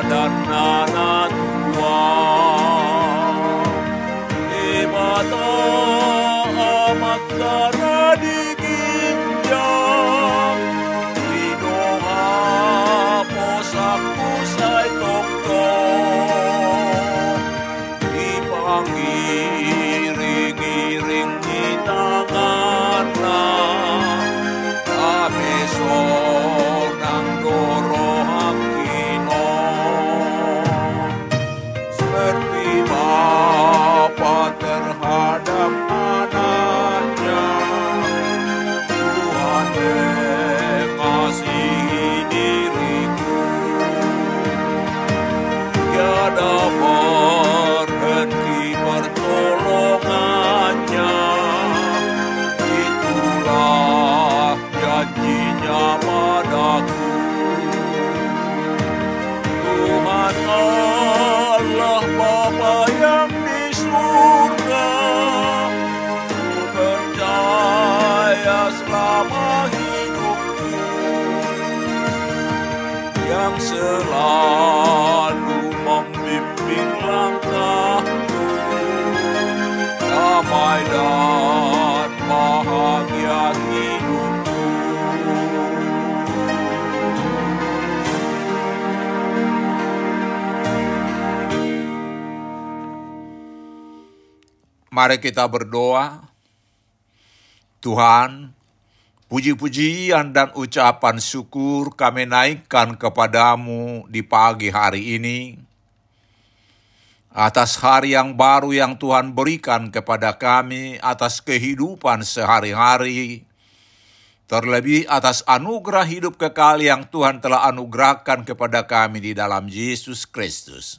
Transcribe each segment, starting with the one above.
badan Mari kita berdoa. Tuhan, puji-pujian dan ucapan syukur kami naikkan kepadamu di pagi hari ini. Atas hari yang baru yang Tuhan berikan kepada kami, atas kehidupan sehari-hari, terlebih atas anugerah hidup kekal yang Tuhan telah anugerahkan kepada kami di dalam Yesus Kristus.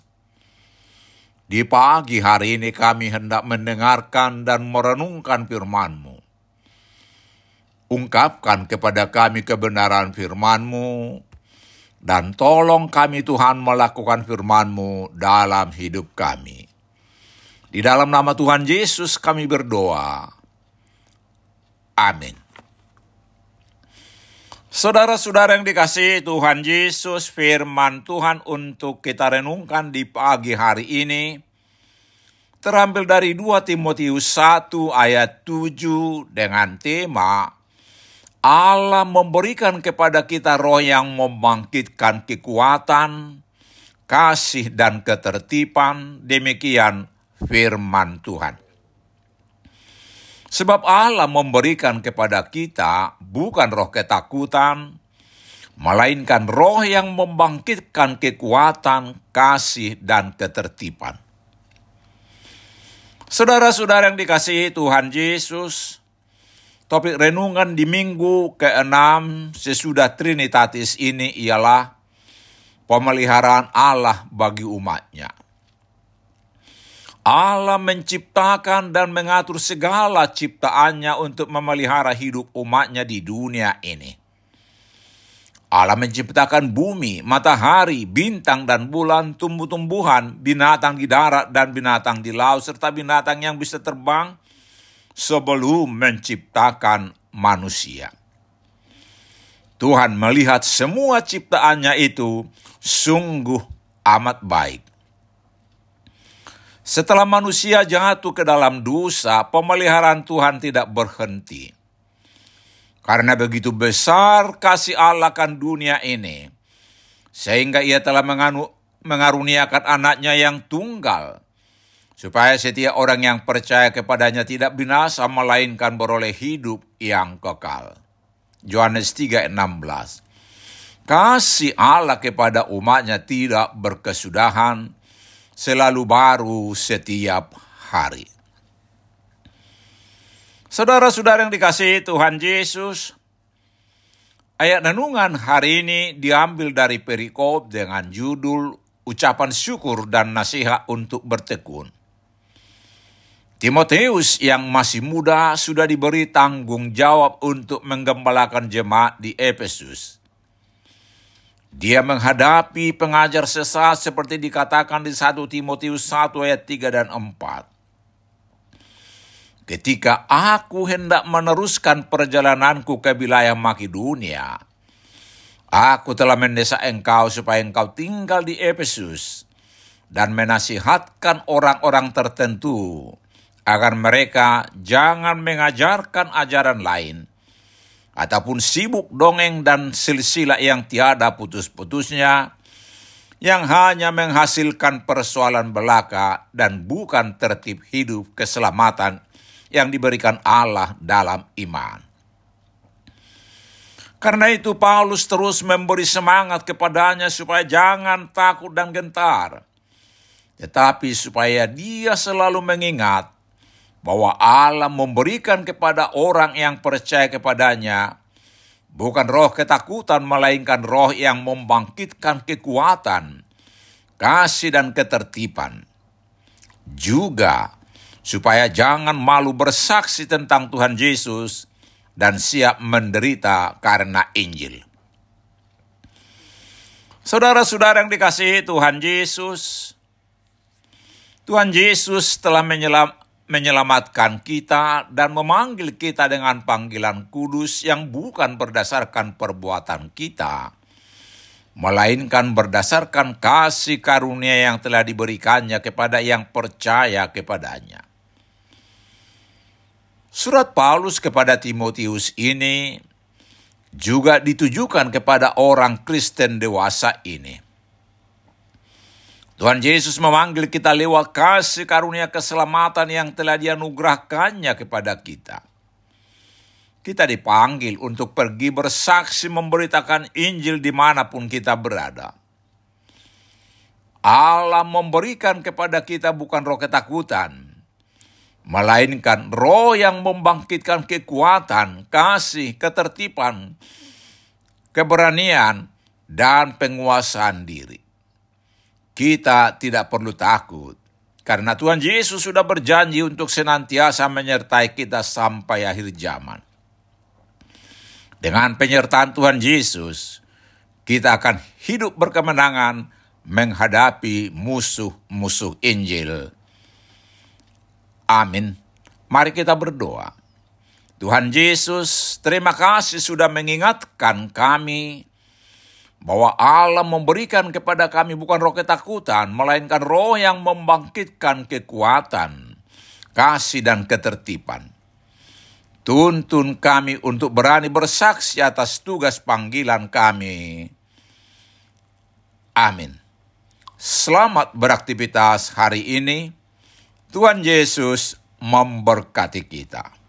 Di pagi hari ini kami hendak mendengarkan dan merenungkan firman-Mu. Ungkapkan kepada kami kebenaran firman-Mu, dan tolong kami Tuhan melakukan firman-Mu dalam hidup kami. Di dalam nama Tuhan Yesus kami berdoa. Amin. Saudara-saudara yang dikasihi Tuhan Yesus, firman Tuhan untuk kita renungkan di pagi hari ini terambil dari 2 Timotius 1 ayat 7 dengan tema Allah memberikan kepada kita roh yang membangkitkan kekuatan, kasih dan ketertiban, demikian firman Tuhan. Sebab Allah memberikan kepada kita bukan roh ketakutan, melainkan roh yang membangkitkan kekuatan, kasih, dan ketertiban. Saudara-saudara yang dikasihi Tuhan Yesus, topik renungan di minggu ke-6 sesudah Trinitatis ini ialah pemeliharaan Allah bagi umatnya. Allah menciptakan dan mengatur segala ciptaannya untuk memelihara hidup umatnya di dunia ini. Allah menciptakan bumi, matahari, bintang dan bulan, tumbuh-tumbuhan, binatang di darat dan binatang di laut, serta binatang yang bisa terbang sebelum menciptakan manusia. Tuhan melihat semua ciptaannya itu sungguh amat baik. Setelah manusia jatuh ke dalam dosa, pemeliharaan Tuhan tidak berhenti. Karena begitu besar kasih Allah kan dunia ini, sehingga ia telah mengaruniakan anaknya yang tunggal, supaya setiap orang yang percaya kepadanya tidak binasa melainkan beroleh hidup yang kekal. Yohanes 3:16. Kasih Allah kepada umatnya tidak berkesudahan, selalu baru setiap hari. Saudara-saudara yang dikasihi Tuhan Yesus, ayat renungan hari ini diambil dari perikop dengan judul ucapan syukur dan nasihat untuk bertekun. Timoteus yang masih muda sudah diberi tanggung jawab untuk menggembalakan jemaat di Efesus. Dia menghadapi pengajar sesat seperti dikatakan di 1 Timotius 1 ayat 3 dan 4. Ketika aku hendak meneruskan perjalananku ke wilayah Makedonia, aku telah mendesak engkau supaya engkau tinggal di Efesus dan menasihatkan orang-orang tertentu agar mereka jangan mengajarkan ajaran lain ataupun sibuk dongeng dan silsilah yang tiada putus-putusnya yang hanya menghasilkan persoalan belaka dan bukan tertib hidup keselamatan yang diberikan Allah dalam iman. Karena itu Paulus terus memberi semangat kepadanya supaya jangan takut dan gentar. Tetapi supaya dia selalu mengingat bahwa Allah memberikan kepada orang yang percaya kepadanya bukan roh ketakutan melainkan roh yang membangkitkan kekuatan, kasih dan ketertiban. Juga supaya jangan malu bersaksi tentang Tuhan Yesus dan siap menderita karena Injil. Saudara-saudara yang dikasihi Tuhan Yesus, Tuhan Yesus telah menyelam, menyelamatkan kita dan memanggil kita dengan panggilan kudus yang bukan berdasarkan perbuatan kita, melainkan berdasarkan kasih karunia yang telah diberikannya kepada yang percaya kepadanya. Surat Paulus kepada Timotius ini juga ditujukan kepada orang Kristen dewasa ini. Tuhan Yesus memanggil kita lewat kasih karunia keselamatan yang telah dianugerahkannya kepada kita. Kita dipanggil untuk pergi bersaksi memberitakan Injil di mana pun kita berada. Allah memberikan kepada kita bukan roh ketakutan, melainkan roh yang membangkitkan kekuatan, kasih, ketertiban, keberanian, dan penguasaan diri. Kita tidak perlu takut, karena Tuhan Yesus sudah berjanji untuk senantiasa menyertai kita sampai akhir zaman. Dengan penyertaan Tuhan Yesus, kita akan hidup berkemenangan menghadapi musuh-musuh Injil Amin. Mari kita berdoa. Tuhan Yesus, terima kasih sudah mengingatkan kami bahwa Allah memberikan kepada kami bukan roh ketakutan, melainkan roh yang membangkitkan kekuatan, kasih dan ketertiban. Tuntun kami untuk berani bersaksi atas tugas panggilan kami. Amin. Selamat beraktivitas hari ini. Tuhan Yesus memberkati kita.